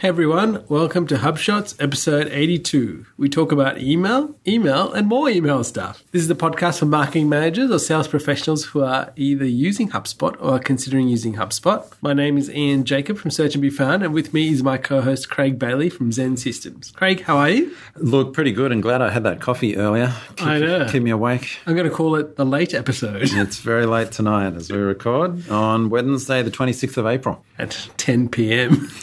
Hey everyone, welcome to HubShots episode 82. We talk about email, email, and more email stuff. This is the podcast for marketing managers or sales professionals who are either using HubSpot or are considering using HubSpot. My name is Ian Jacob from Search and Be Found, and with me is my co host Craig Bailey from Zen Systems. Craig, how are you? Look, pretty good and glad I had that coffee earlier. Keep, I know. Keep me awake. I'm going to call it the late episode It's very late tonight as we record on Wednesday, the 26th of April. at 10 p.m.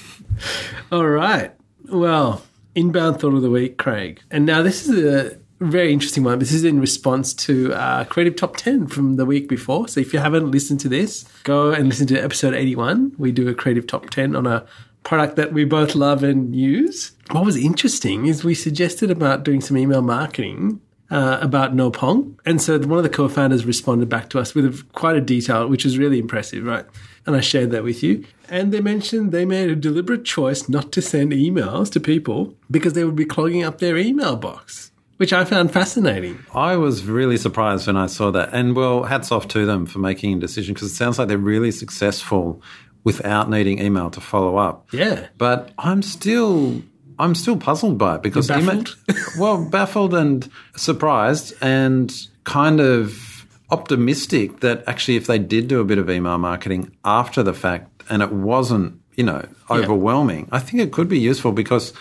All right. Well, inbound thought of the week, Craig. And now this is a very interesting one. This is in response to uh, Creative Top 10 from the week before. So if you haven't listened to this, go and listen to episode 81. We do a Creative Top 10 on a product that we both love and use. What was interesting is we suggested about doing some email marketing uh, about No Pong. And so one of the co-founders responded back to us with a, quite a detail, which was really impressive, right? And I shared that with you. And they mentioned they made a deliberate choice not to send emails to people because they would be clogging up their email box, which I found fascinating. I was really surprised when I saw that. And well, hats off to them for making a decision because it sounds like they're really successful without needing email to follow up. Yeah. But I'm still I'm still puzzled by it because You're email- baffled? well, baffled and surprised and kind of optimistic that actually if they did do a bit of email marketing after the fact and it wasn't, you know, overwhelming, I think it could be useful because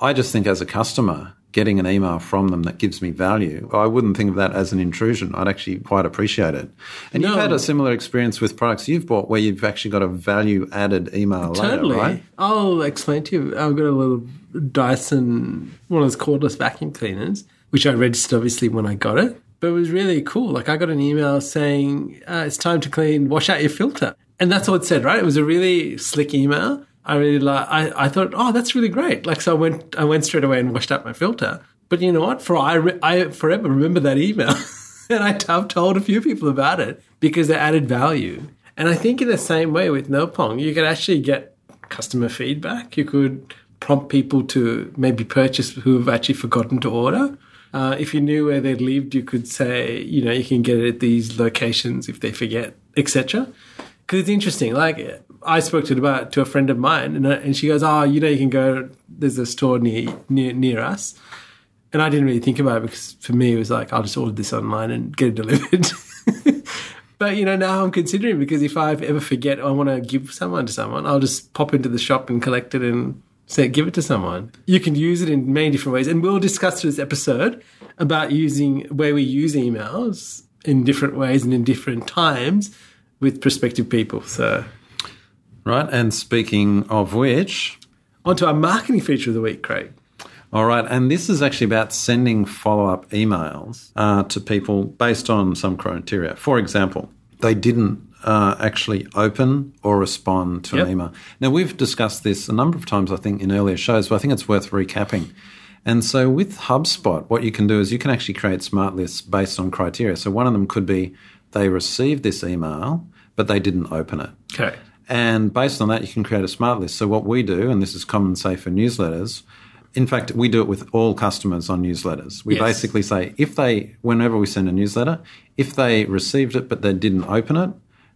I just think as a customer getting an email from them that gives me value, I wouldn't think of that as an intrusion. I'd actually quite appreciate it. And you've had a similar experience with products you've bought where you've actually got a value added email Totally. later, right? I'll explain to you. I've got a little Dyson, one of those cordless vacuum cleaners, which I registered obviously when I got it. But it was really cool. Like I got an email saying uh, it's time to clean, wash out your filter, and that's all it said. Right? It was a really slick email. I really like. I, I thought, oh, that's really great. Like so, I went I went straight away and washed out my filter. But you know what? For I re- I forever remember that email, and I, I've told a few people about it because they added value. And I think in the same way with NoPong, you could actually get customer feedback. You could prompt people to maybe purchase who have actually forgotten to order. Uh, if you knew where they'd lived, you could say, you know, you can get it at these locations if they forget, etc. Because it's interesting. Like I spoke to about to a friend of mine, and, uh, and she goes, "Oh, you know, you can go. There's a store near near near us." And I didn't really think about it because for me it was like I'll just order this online and get it delivered. but you know now I'm considering because if I ever forget I want to give someone to someone, I'll just pop into the shop and collect it and say give it to someone. You can use it in many different ways, and we'll discuss this episode about using where we use emails in different ways and in different times with prospective people. So Right. And speaking of which, on to our marketing feature of the week, Craig. all right, and this is actually about sending follow up emails uh, to people based on some criteria. For example, they didn't uh, actually open or respond to Yep. an email. Now, we've discussed this a number of times, I think, in earlier shows, but I think it's worth recapping. And so with HubSpot, what you can do is you can actually create smart lists based on criteria. So one of them could be they received this email, but they didn't open it. Okay. And based on that, you can create a smart list. So what we do, and this is common, say, for newsletters, in fact, we do it with all customers on newsletters. We Yes. basically say if they, whenever we send a newsletter, if they received it but they didn't open it,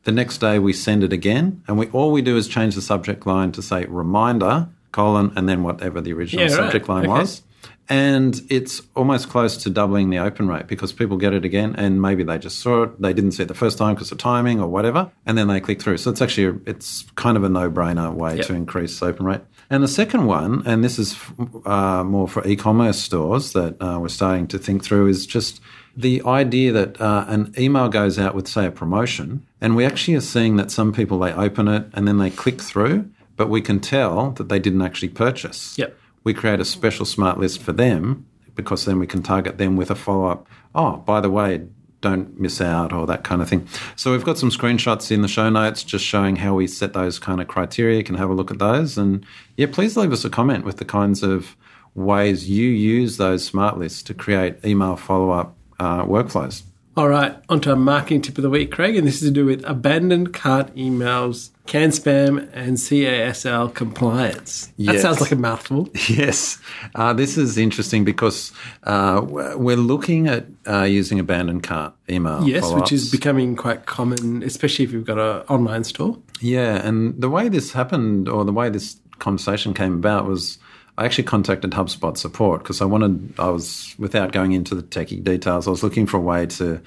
the next day we send it again, and we all we do is change the subject line to say reminder colon and then whatever the original Yeah, right. subject line Okay. was. And it's almost close to doubling the open rate because people get it again and maybe they just saw it, they didn't see it the first time because of timing or whatever, and then they click through. So it's actually it's kind of a no-brainer way Yep. to increase open rate. And the second one, and this is uh, more for e-commerce stores that uh, we're starting to think through, is just the idea that uh, an email goes out with, say, a promotion, and we actually are seeing that some people they open it and then they click through, but we can tell that they didn't actually purchase Yep. we create a special smart list for them because then we can target them with a follow up. Oh, by the way, don't miss out or that kind of thing. So we've got some screenshots in the show notes just showing how we set those kind of criteria. You can have a look at those. And yeah, please leave us a comment with the kinds of ways you use those smart lists to create email follow up uh, workflows. All right, onto our marketing tip of the week, Craig, and this is to do with abandoned cart emails, can spam, and CASL compliance. That sounds like a mouthful. Yes, uh, this is interesting because uh, we're looking at uh, using abandoned cart email. Yes, which is becoming quite common, especially if you've got an online store. Yeah, and the way this happened, or the way this conversation came about was I actually contacted HubSpot support because I wanted, I was, without going into the techie details, I was looking for a way to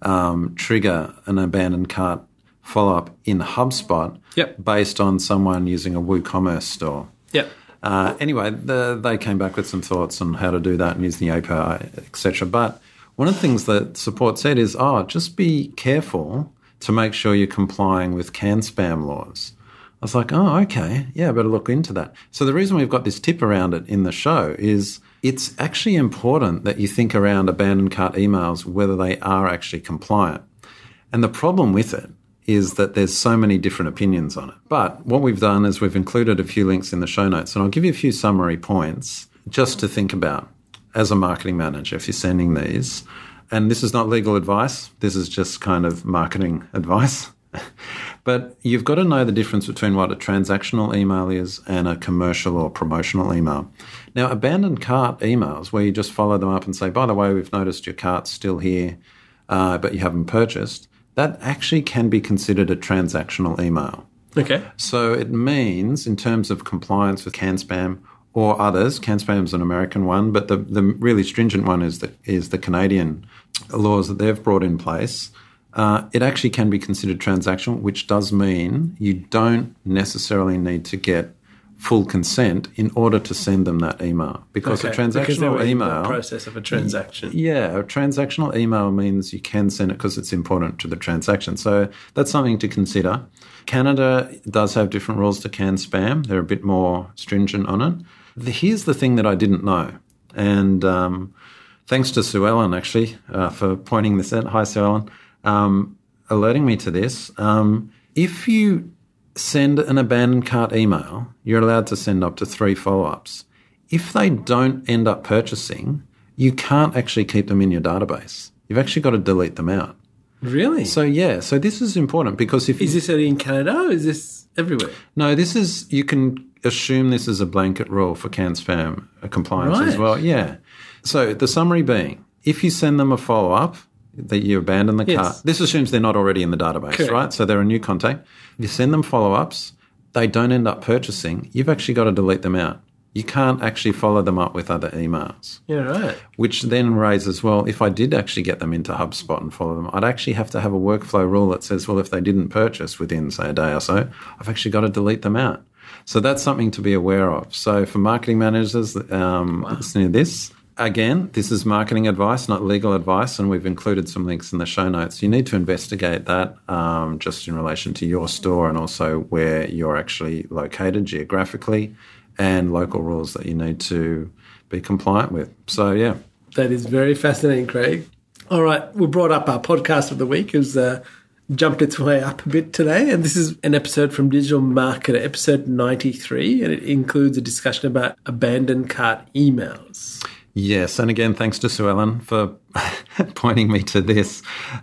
um, trigger an abandoned cart follow up in HubSpot Yep. based on someone using a WooCommerce store. Yep. Uh, anyway, the, they came back with some thoughts on how to do that and use the API, etc. But one of the things that support said is, oh, just be careful to make sure you're complying with can spam laws. I was like, oh, okay, yeah, I better look into that. So the reason we've got this tip around it in the show is it's actually important that you think around abandoned cart emails whether they are actually compliant. And the problem with it is that there's so many different opinions on it. But what we've done is we've included a few links in the show notes, and I'll give you a few summary points just to think about as a marketing manager if you're sending these. And this is not legal advice, this is just kind of marketing advice. But you've got to know the difference between what a transactional email is and a commercial or promotional email. Now, abandoned cart emails, where you just follow them up and say, by the way, we've noticed your cart's still here, uh, but you haven't purchased, that actually can be considered a transactional email. Okay. So it means, in terms of compliance with CanSpam or others, CanSpam is an American one, but the, the really stringent one is the, is the Canadian laws that they've brought in place. Uh, it actually can be considered transactional, which does mean you don't necessarily need to get full consent in order to send them that email because Okay. a transactional Because email the process of a transaction. yeah, a transactional email means you can send it because it's important to the transaction. So that's something to consider. Canada does have different rules to can spam. They're a bit more stringent on it. The- Here's the thing that I didn't know, and um, thanks to Sue Ellen actually uh, for pointing this out. Hi, Sue Ellen, um, alerting me to this. Um, if you send an abandoned cart email, you're allowed to send up to three follow ups. If they don't end up purchasing, you can't actually keep them in your database. You've actually got to delete them out. Really? So yeah, so this is important because if is this only in Canada or is this everywhere? no, this is you can assume this is a blanket rule for can spam compliance as Right. well. Yeah. So the summary being, if you send them a follow up that you abandon the Yes. cart, this assumes they're not already in the database, Correct. right? So they're a new contact. You send them follow ups, they don't end up purchasing. You've actually got to delete them out. You can't actually follow them up with other emails. Yeah, right. Which then raises, well, if I did actually get them into HubSpot and follow them, I'd actually have to have a workflow rule that says, well, if they didn't purchase within, say, a day or so, I've actually got to delete them out. So that's something to be aware of. So for marketing managers um, listening to this, again, this is marketing advice, not legal advice, and we've included some links in the show notes. You need to investigate that um, just in relation to your store and also where you're actually located geographically and local rules that you need to be compliant with. So, yeah. That is very fascinating, Craig. All right, we brought up our podcast of the week. It was uh, jumped its way up a bit today, and this is an episode from Digital Marketer, episode ninety three, and it includes a discussion about abandoned cart emails. Yes, and again, thanks to Sue Ellen for pointing me to this.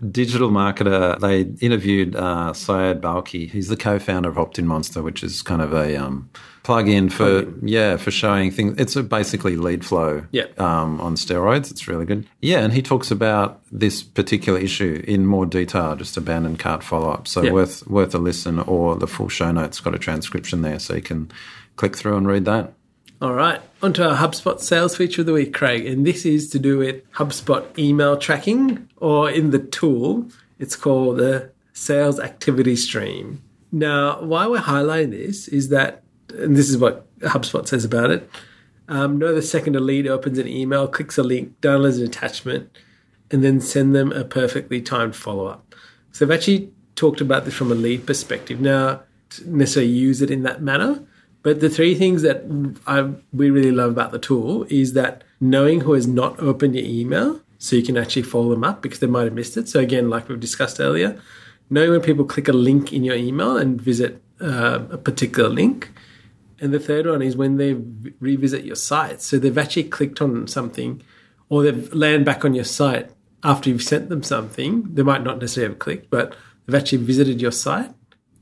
Digital marketer, they interviewed uh, Syed Balkhi. He's the co-founder of OptinMonster, which is kind of a um, plug-in for yeah for showing things. It's a basically lead flow Yeah. um, on steroids. It's really good. Yeah, and he talks about this particular issue in more detail, just abandoned cart follow-up. So Yeah. worth worth a listen, or the full show notes got a transcription there, so you can click through and read that. All right, onto our HubSpot sales feature of the week, Craig, and this is to do with HubSpot email tracking, or in the tool, it's called the Sales Activity Stream. Now, why we're highlighting this is that, and this is what HubSpot says about it. Um, know the second a lead opens an email, clicks a link, downloads an attachment, and then send them a perfectly timed follow up. So I've actually talked about this from a lead perspective. Now, to necessarily use it in that manner, but the three things that I we really love about the tool is that knowing who has not opened your email, so you can actually follow them up because they might have missed it. So again, like we've discussed earlier, knowing when people click a link in your email and visit uh, a particular link. And the third one is when they revisit your site. So they've actually clicked on something or they've landed back on your site after you've sent them something. They might not necessarily have clicked, but they've actually visited your site.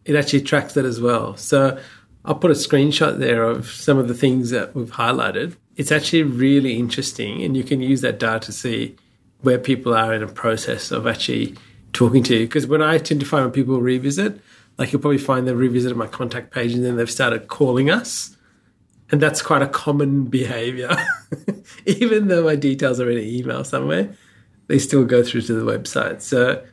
It actually tracks that as well. So I'll put a screenshot there of some of the things that we've highlighted. It's actually really interesting, and you can use that data to see where people are in a process of actually talking to you. Because when I tend to find when people revisit, like you'll probably find they've revisited my contact page and then they've started calling us And that's quite a common behavior. Even though my details are in an email somewhere, they still go through to the website. So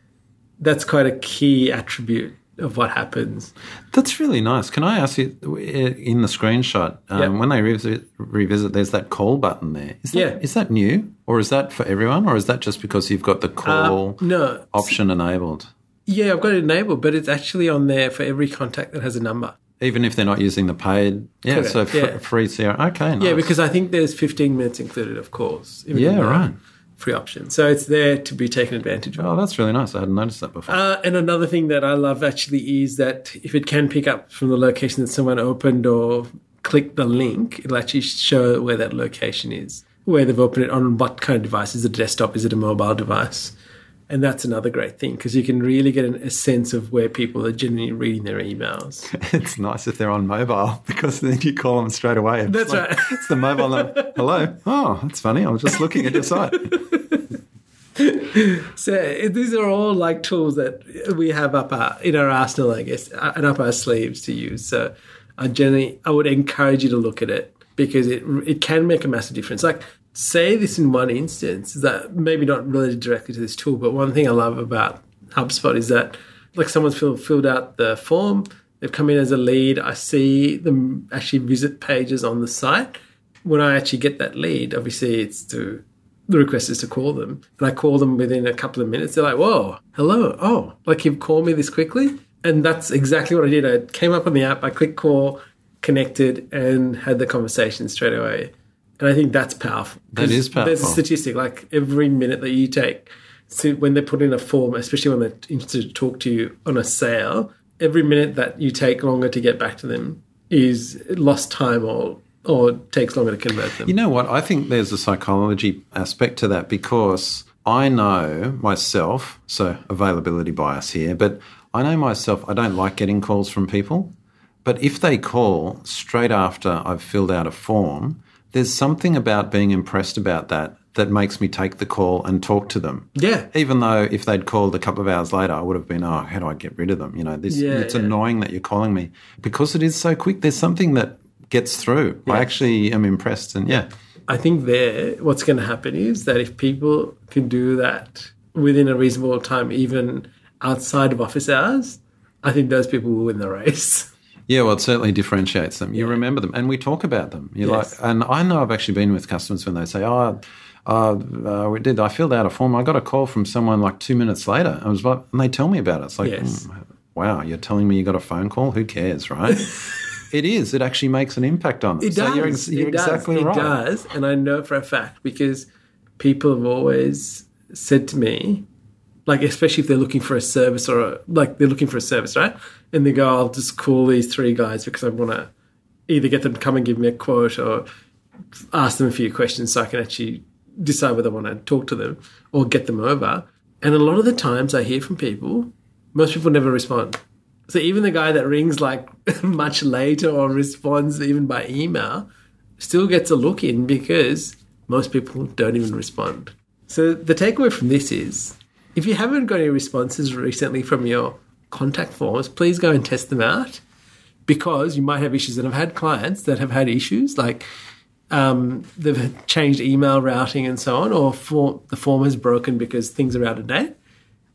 that's quite a key attribute of what happens. That's really nice. Can I ask you in the screenshot um, Yep. when they revisit, revisit? There's that call button there. Is that, Yeah. Is that new, or is that for everyone, or is that just because you've got the call Um, no, option enabled? yeah, I've got it enabled, but it's actually on there for every contact that has a number. Even if they're not using the paid, yeah. Correct, So fr- yeah. free CRM. Okay, nice. Yeah, because I think there's 15 minutes included of calls. even Yeah, right. Free option. So it's there to be taken advantage of. oh, that's really nice. I hadn't noticed that before. Uh, and another thing that I love actually is that if it can pick up from the location that someone opened or clicked the link, it'll actually show where that location is, where they've opened it on what kind of device. Is it a desktop? Is it a mobile device? And that's another great thing because you can really get an, a sense of where people are genuinely reading their emails. it's nice if they're on mobile because then you call them straight away. It's That's right. It's the mobile number. Hello. Oh, that's funny. I was just looking at your site. So these are all like tools that we have up our, in our arsenal, I guess, uh, and up our sleeves to use. So I generally, I would encourage you to look at it because it it can make a massive difference. Like say this in one instance is that maybe not related directly to this tool, but one thing I love about HubSpot is that like someone's filled filled out the form, they've come in as a lead. I see them actually visit pages on the site. When I actually get that lead, obviously it's to the request is to call them. And I call them within a couple of minutes. They're like, whoa, hello. Oh, like you've called me this quickly? And that's exactly what I did. I came up on the app, I clicked call, connected, and had the conversation straight away. And I think that's powerful. That is There's a statistic like every minute that you take, so when they put in a form, especially when they're interested to talk to you on a sale, every minute that you take longer to get back to them is lost time or or takes longer to convert them. You know what? I think there's a psychology aspect to that because I know myself, so availability bias here, but I know myself, I don't like getting calls from people. But if they call straight after I've filled out a form, there's something about being impressed about that that makes me take the call and talk to them. yeah. Even though if they'd called a couple of hours later, I would have been, oh, how do I get rid of them? You know, this Yeah, it's yeah. annoying that you're calling me because it is so quick. There's something that gets through. I actually am impressed, and yeah, I think there, what's going to happen is that if people can do that within a reasonable time, even outside of office hours, I think those people will win the race. yeah. Well, it certainly differentiates them. You remember them, and we talk about them. You Yes. like, and I know I've actually been with customers when they say, oh. Uh, uh, we did. I filled out a form. I got a call from someone like two minutes later. I was like, and they tell me about it. It's like, Yes. mm, wow, you're telling me you got a phone call? Who cares, right? it is. It actually makes an impact on them. It so does. you're, ex- you're it does. exactly it right. does. And I know for a fact because people have always said to me, like, especially if they're looking for a service or a, like they're looking for a service, right? And they go, I'll just call these three guys because I want to either get them to come and give me a quote or ask them a few questions so I can actually decide whether I want to talk to them or get them over. And a lot of the times I hear from people, most people never respond. So even the guy that rings like much later or responds even by email still gets a look in because most people don't even respond. So the takeaway from this is if you haven't got any responses recently from your contact forms, please go and test them out because you might have issues. And I've had clients that have had issues like um, they've changed email routing and so on, or for, the form has broken because things are out of date,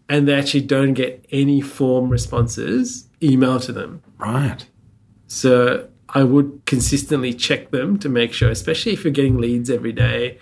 and they actually don't get any form responses emailed to them. Right. So I would consistently check them to make sure, especially if you're getting leads every day,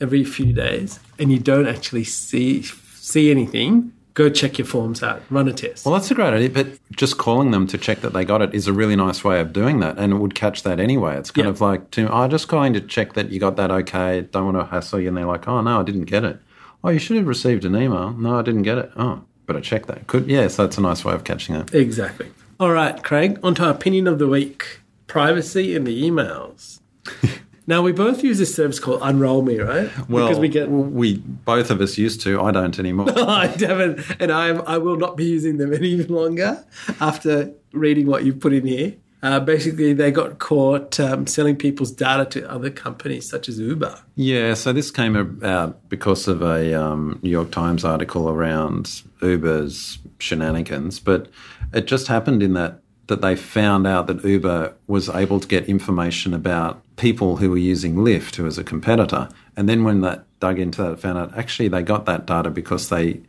every few days, and you don't actually see see anything. Go check your forms out, run a test. Well, that's a great idea, but just calling them to check that they got it is a really nice way of doing that, and it would catch that anyway. It's kind of like, to, oh, just calling to check that you got that okay. Don't want to hassle you, and they're like, oh no, I didn't get it. Oh, you should have received an email. No, I didn't get it. Oh, but I checked that. Could yeah, so that's a nice way of catching that. Exactly. All right, Craig, on to our opinion of the week privacy in the emails. now, we both use this service called Unroll Me, right? Well, because we get. we both of us used to. I don't anymore. I haven't, and I, I will not be using them any longer after reading what you've put in here. Uh, basically, they got caught um, selling people's data to other companies such as Uber. Yeah, so this came about because of a um, New York Times article around Uber's shenanigans, but it just happened in that that they found out that Uber was able to get information about people who were using Lyft, who was a competitor. And then when that dug into that, found out actually they got that data because they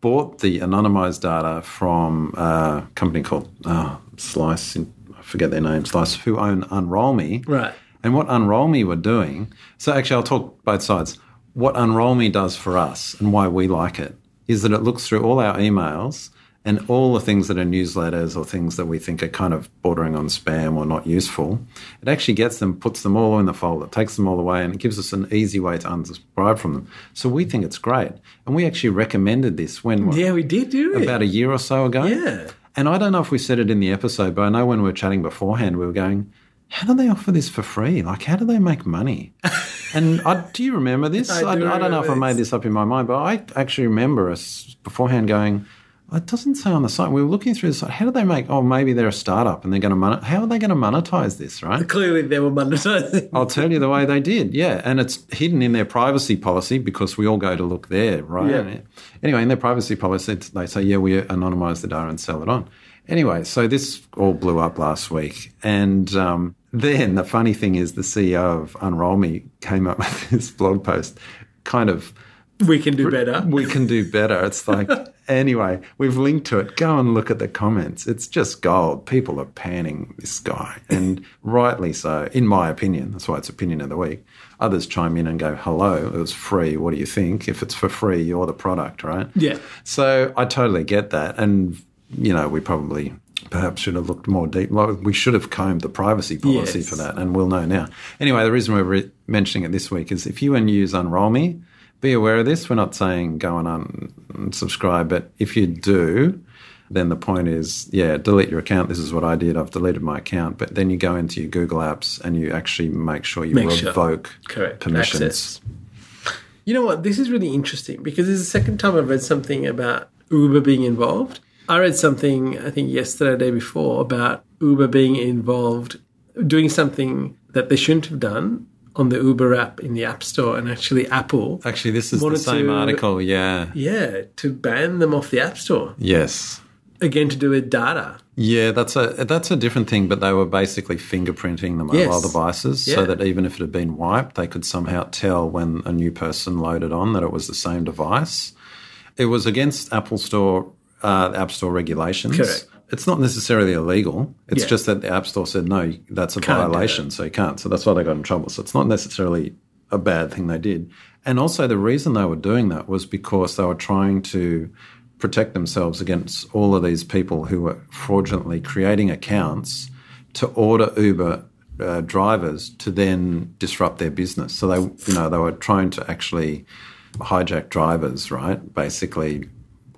bought the anonymized data from a company called uh, Slice, I forget their name, Slice, who own Unroll Me. Right. And what Unroll Me were doing, so actually I'll talk both sides. What Unroll Me does for us and why we like it is that it looks through all our emails and all the things that are newsletters or things that we think are kind of bordering on spam or not useful, it actually gets them, puts them all in the folder, takes them all away, and it gives us an easy way to unsubscribe from them. So we think it's great. And we actually recommended this when what, Yeah, we did, we? about a year or so ago. Yeah. And I don't know if we said it in the episode, but I know when we were chatting beforehand, we were going, how do they offer this for free? Like, how do they make money? and I, do you remember this? I I, do I don't know if I made this up in my mind, but I actually remember us beforehand going, it doesn't say on the site. We were looking through the site. How do they make? Oh, maybe they're a startup and they're going to mon- How are they going to monetize this? Right? Clearly, they were monetizing. I'll tell you the way they did. Yeah, and it's hidden in their privacy policy because we all go to look there, right? Yeah. Anyway, in their privacy policy, they say, yeah, we anonymize the data and sell it on. Anyway, so this all blew up last week, and um, then the funny thing is, the CEO of Unroll Me came up with this blog post, kind of We can do better. we can do better. It's like, anyway, we've linked to it. Go and look at the comments. It's just gold. People are panning this guy, and rightly so, in my opinion. That's why it's opinion of the week. Others chime in and go, hello, it was free. What do you think? If it's for free, you're the product, right? Yeah. So I totally get that. And, you know, we probably perhaps should have looked more deep. Like, We should have combed the privacy policy Yes. for that, and we'll know now. Anyway, the reason we're re- mentioning it this week is if you and use Unroll Me, be aware of this. We're not saying go and unsubscribe, but if you do, then the point is, yeah, delete your account. This is what I did. I've deleted my account. But then you go into your Google Apps and you actually make sure you Make sure. revoke Correct. permissions. Access. You know what? This is really interesting because this is the second time I've read something about Uber being involved. I read something, I think yesterday, or the day before, about Uber being involved, doing something that they shouldn't have done on the Uber app in the App Store, and actually Apple, Actually, this is the same to- article. Yeah. yeah, to ban them off the App Store. Yes. Again, to do with data. Yeah, that's a that's a different thing. But they were basically fingerprinting the mobile Yes. devices, Yeah. so that even if it had been wiped, they could somehow tell when a new person loaded on that it was the same device. It was against Apple Store, uh, App Store regulations. Correct. It's not necessarily illegal. It's Yeah. just that the App Store said no, that's a Can't violation, so you can't. So that's why they got in trouble. So it's not necessarily a bad thing they did. And also, the reason they were doing that was because they were trying to protect themselves against all of these people who were fraudulently creating accounts to order Uber uh, drivers to then disrupt their business. So they, you know, they were trying to actually hijack drivers, right? Basically,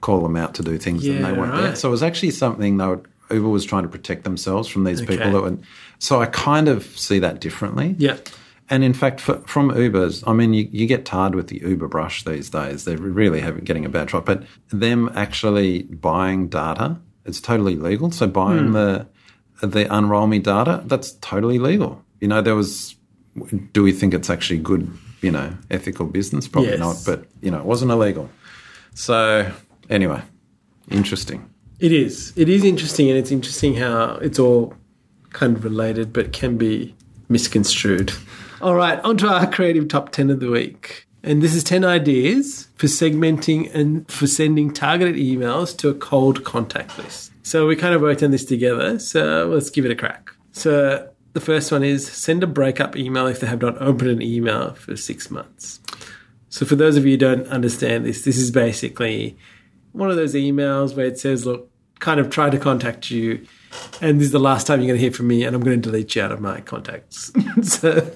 call them out to do things and Yeah, they weren't there. right. So it was actually something they were, Uber was trying to protect themselves from these Okay. people that were. So I kind of see that differently. Yeah. And in fact, for, from Ubers, I mean, you, you get tarred with the Uber brush these days. They're really having, getting a bad try. But them actually buying data, it's totally legal. So buying hmm. the the Unroll Me data, that's totally legal. You know, there was. Do we think it's actually good? You know, ethical business? Probably Yes. not. But you know, it wasn't illegal. So anyway, interesting. It is. It is interesting, and it's interesting how it's all kind of related, but can be misconstrued. All right, on to our creative top 10 of the week. And this is 10 ideas for segmenting and for sending targeted emails to a cold contact list. So we kind of worked on this together. So let's give it a crack. So the first one is send a breakup email if they have not opened an email for six months. So for those of you who don't understand this, this is basically one of those emails where it says, look, kind of try to contact you, and this is the last time you're going to hear from me, and I'm going to delete you out of my contacts. so,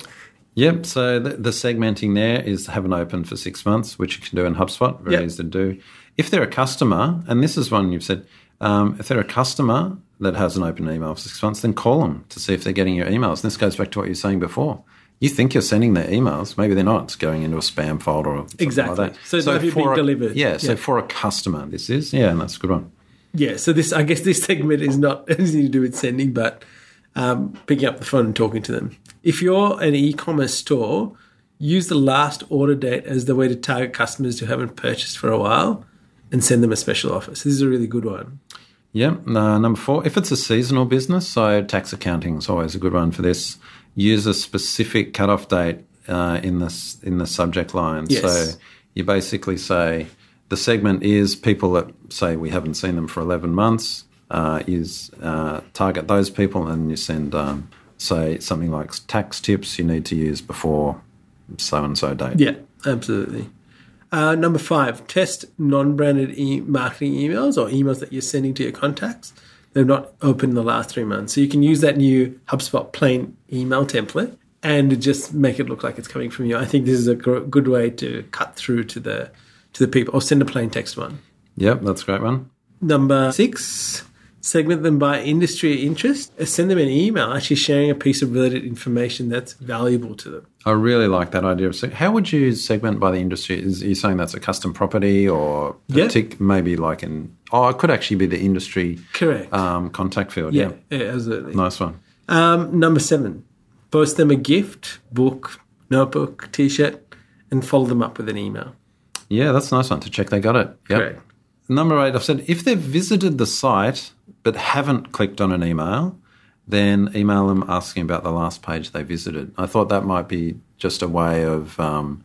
Yep. So the, the segmenting there is haven't opened for six months, which you can do in HubSpot. Very Yep. easy to do. If they're a customer, and this is one you've said, um, if they're a customer that has an open email for six months, then call them to see if they're getting your emails. And this goes back to what you were saying before. You think you're sending their emails, maybe they're not. It's going into a spam folder or something Exactly. like that. So it's not being for a- delivered. Yeah. So Yeah. for a customer, this is yeah, and that's a good one. yeah, so this, I guess this segment is not anything to do with sending, but um, picking up the phone and talking to them. If you're an e commerce store, use the last order date as the way to target customers who haven't purchased for a while and send them a special offer. So this is a really good one. Yeah. Uh, number four, if it's a seasonal business, so tax accounting is always a good one for this. Use a specific cutoff date uh, in the in the subject line. Yes. So you basically say the segment is people that say we haven't seen them for 11 months. Uh, is uh, target those people and you send um, say something like tax tips you need to use before so and so date. Yeah, absolutely. Uh, number five, test non-branded e- marketing emails or emails that you're sending to your contacts. They've not opened in the last three months. So you can use that new HubSpot plain email template and just make it look like it's coming from you. I think this is a gr- good way to cut through to the to the people or send a plain text one. Yep, that's a great one. Number six, segment them by industry interest. Send them an email actually sharing a piece of related information that's valuable to them. I really like that idea of seg- how would you segment by the industry? Is you saying that's a custom property or partic- maybe like in oh it could actually be the industry Correct. um, contact field. yeah, Yeah. yeah, absolutely. Nice one. Um, number seven, post them a gift, book, notebook, t shirt, and follow them up with an email. Yeah, that's a nice one to check they got it. Yep. Correct. Number eight, I've said if they've visited the site but haven't clicked on an email, then email them asking about the last page they visited. I thought that might be just a way of, um,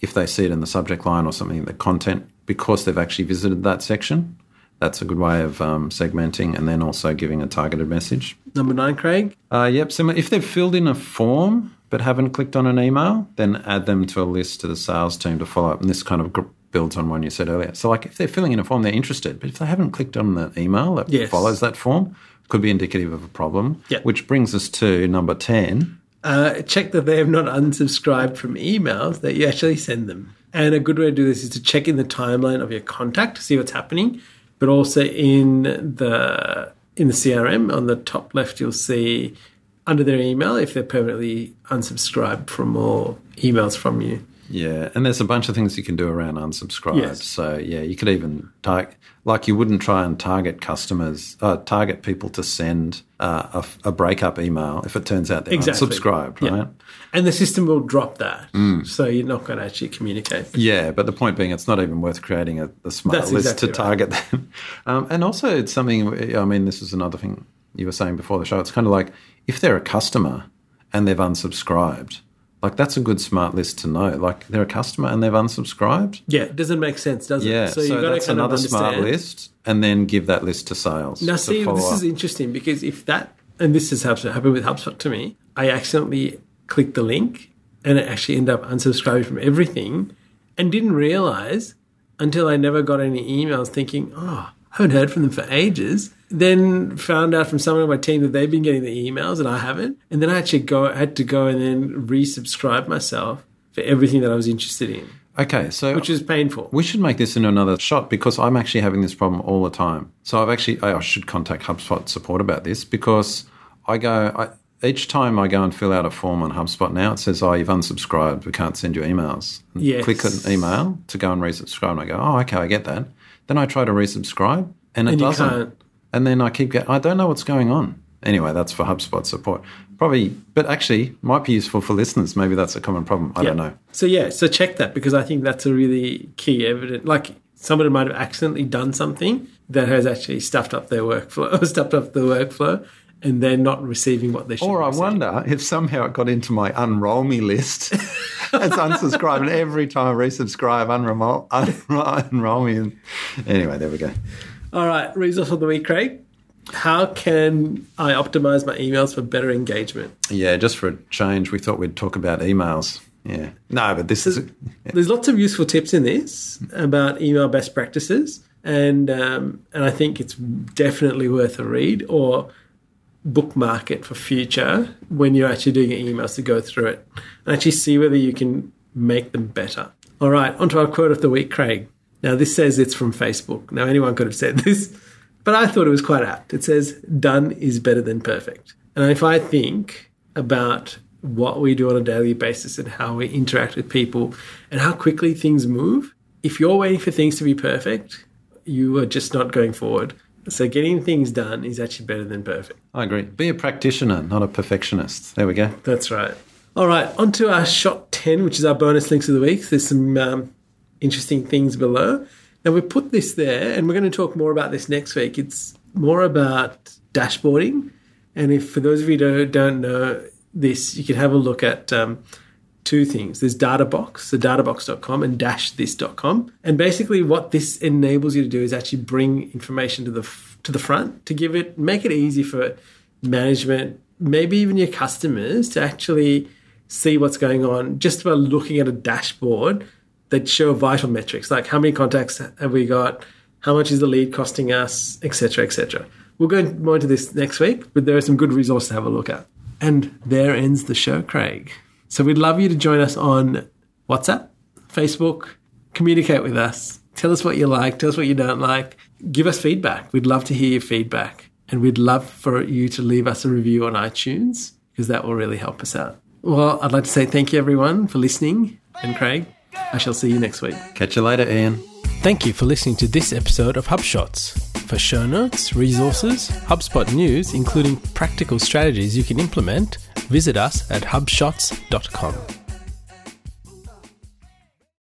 if they see it in the subject line or something, the content, because they've actually visited that section, that's a good way of um, segmenting and then also giving a targeted message. Number nine, Craig, Uh, yep, similar. If they've filled in a form but haven't clicked on an email, then add them to a list to the sales team to follow up. And this kind of builds on one you said earlier. So, like, if they're filling in a form, they're interested, but if they haven't clicked on the email that Yes. follows that form, could be indicative of a problem. Yep. Which brings us to number ten. uh, check that they have not unsubscribed from emails that you actually send them. And a good way to do this is to check in the timeline of your contact to see what's happening, but also in the in the CRM on the top left you'll see under their email if they're permanently unsubscribed from more emails from you. Yeah, and there's a bunch of things you can do around unsubscribe. Yes. So yeah, you could even target, like you wouldn't try and target customers, uh, target people to send uh, a, a breakup email if it turns out they're Exactly. unsubscribed, Yeah. right? And the system will drop that. So you're not going to actually communicate. Yeah, but the point being, it's not even worth creating a, a smart That's list exactly to target them. Um, and also, it's something. I mean, this is another thing you were saying before the show. It's kind of like if they're a customer and they've unsubscribed, like that's a good smart list to know. Like they're a customer and they've unsubscribed. Yeah, it doesn't make sense, does Yeah, it? so, you've gotta that's kind of another smart list, and then give that list to sales. Now, to see, this is interesting because if that, and this has happened with HubSpot to me, I accidentally clicked the link and it actually ended up unsubscribing from everything and didn't realize until I never got any emails thinking, oh, haven't heard from them for ages. Then found out from someone on my team that they've been getting the emails and I haven't. And then I actually go had to go and then resubscribe myself for everything that I was interested in, okay. So which is painful. We should make this into another shot because I'm actually having this problem all the time. So I've actually I should contact HubSpot support about this because I go I, each time I go and fill out a form on HubSpot now it says oh you've unsubscribed we can't send you emails. Yes. Click an email to go and resubscribe and I go oh okay I get that. Then I try to resubscribe and it And doesn't. And then I keep getting I don't know what's going on. Anyway, that's for HubSpot support. Probably, but actually might be useful for listeners. Maybe that's a common problem. I don't know. So yeah, so check that because I think that's a really key evidence. Like somebody might have accidentally done something that has actually stuffed up their workflow, or stuffed up the workflow, and they're not receiving what they should. Or I wonder if somehow it got into my unroll me list as unsubscribe, and every time I resubscribe, unroll, unroll, unroll me. Anyway, there we go. All right, resource of the week, Craig. How can I optimize my emails for better engagement? Yeah, just for a change, we thought we'd talk about emails. Yeah, no, but this is There's lots of useful tips in this about email best practices, and um, and I think it's definitely worth a read or bookmark it for future when you're actually doing your emails to go through it and actually see whether you can make them better. All right, onto our quote of the week, Craig. Now this says it's from Facebook. Now anyone could have said this, but I thought it was quite apt. It says done is better than perfect. And if I think about what we do on a daily basis and how we interact with people and how quickly things move, if you're waiting for things to be perfect, you are just not going forward. So getting things done is actually better than perfect. I agree. Be a practitioner, not a perfectionist. There we go. That's right. All right, on to our shot 10, which is our bonus links of the week. There's some um, interesting things below. Now, we put this there, and we're going to talk more about this next week. It's more about dashboarding. And if for those of you who don't, know, this, you can have a look at um, two things. There's Databox, so databox.com and dashthis.com. And basically what this enables you to do is actually bring information to the to the front to give it make it easy for management, maybe even your customers to actually see what's going on just by looking at a dashboard that show vital metrics like how many contacts have we got, how much is the lead costing us, etc., etc. We'll go more into this next week, but there are some good resources to have a look at. And there ends the show, Craig. So we'd love you to join us on WhatsApp, Facebook, communicate with us. Tell us what you like, tell us what you don't like. Give us feedback. We'd love to hear your feedback. And we'd love for you to leave us a review on iTunes because that will really help us out. Well, I'd like to say thank you, everyone, for listening. And Craig, I shall see you next week. Catch you later, Ian. Thank you for listening to this episode of HubShots. For show notes, resources, HubSpot news, including practical strategies you can implement, visit us at hubshots.com.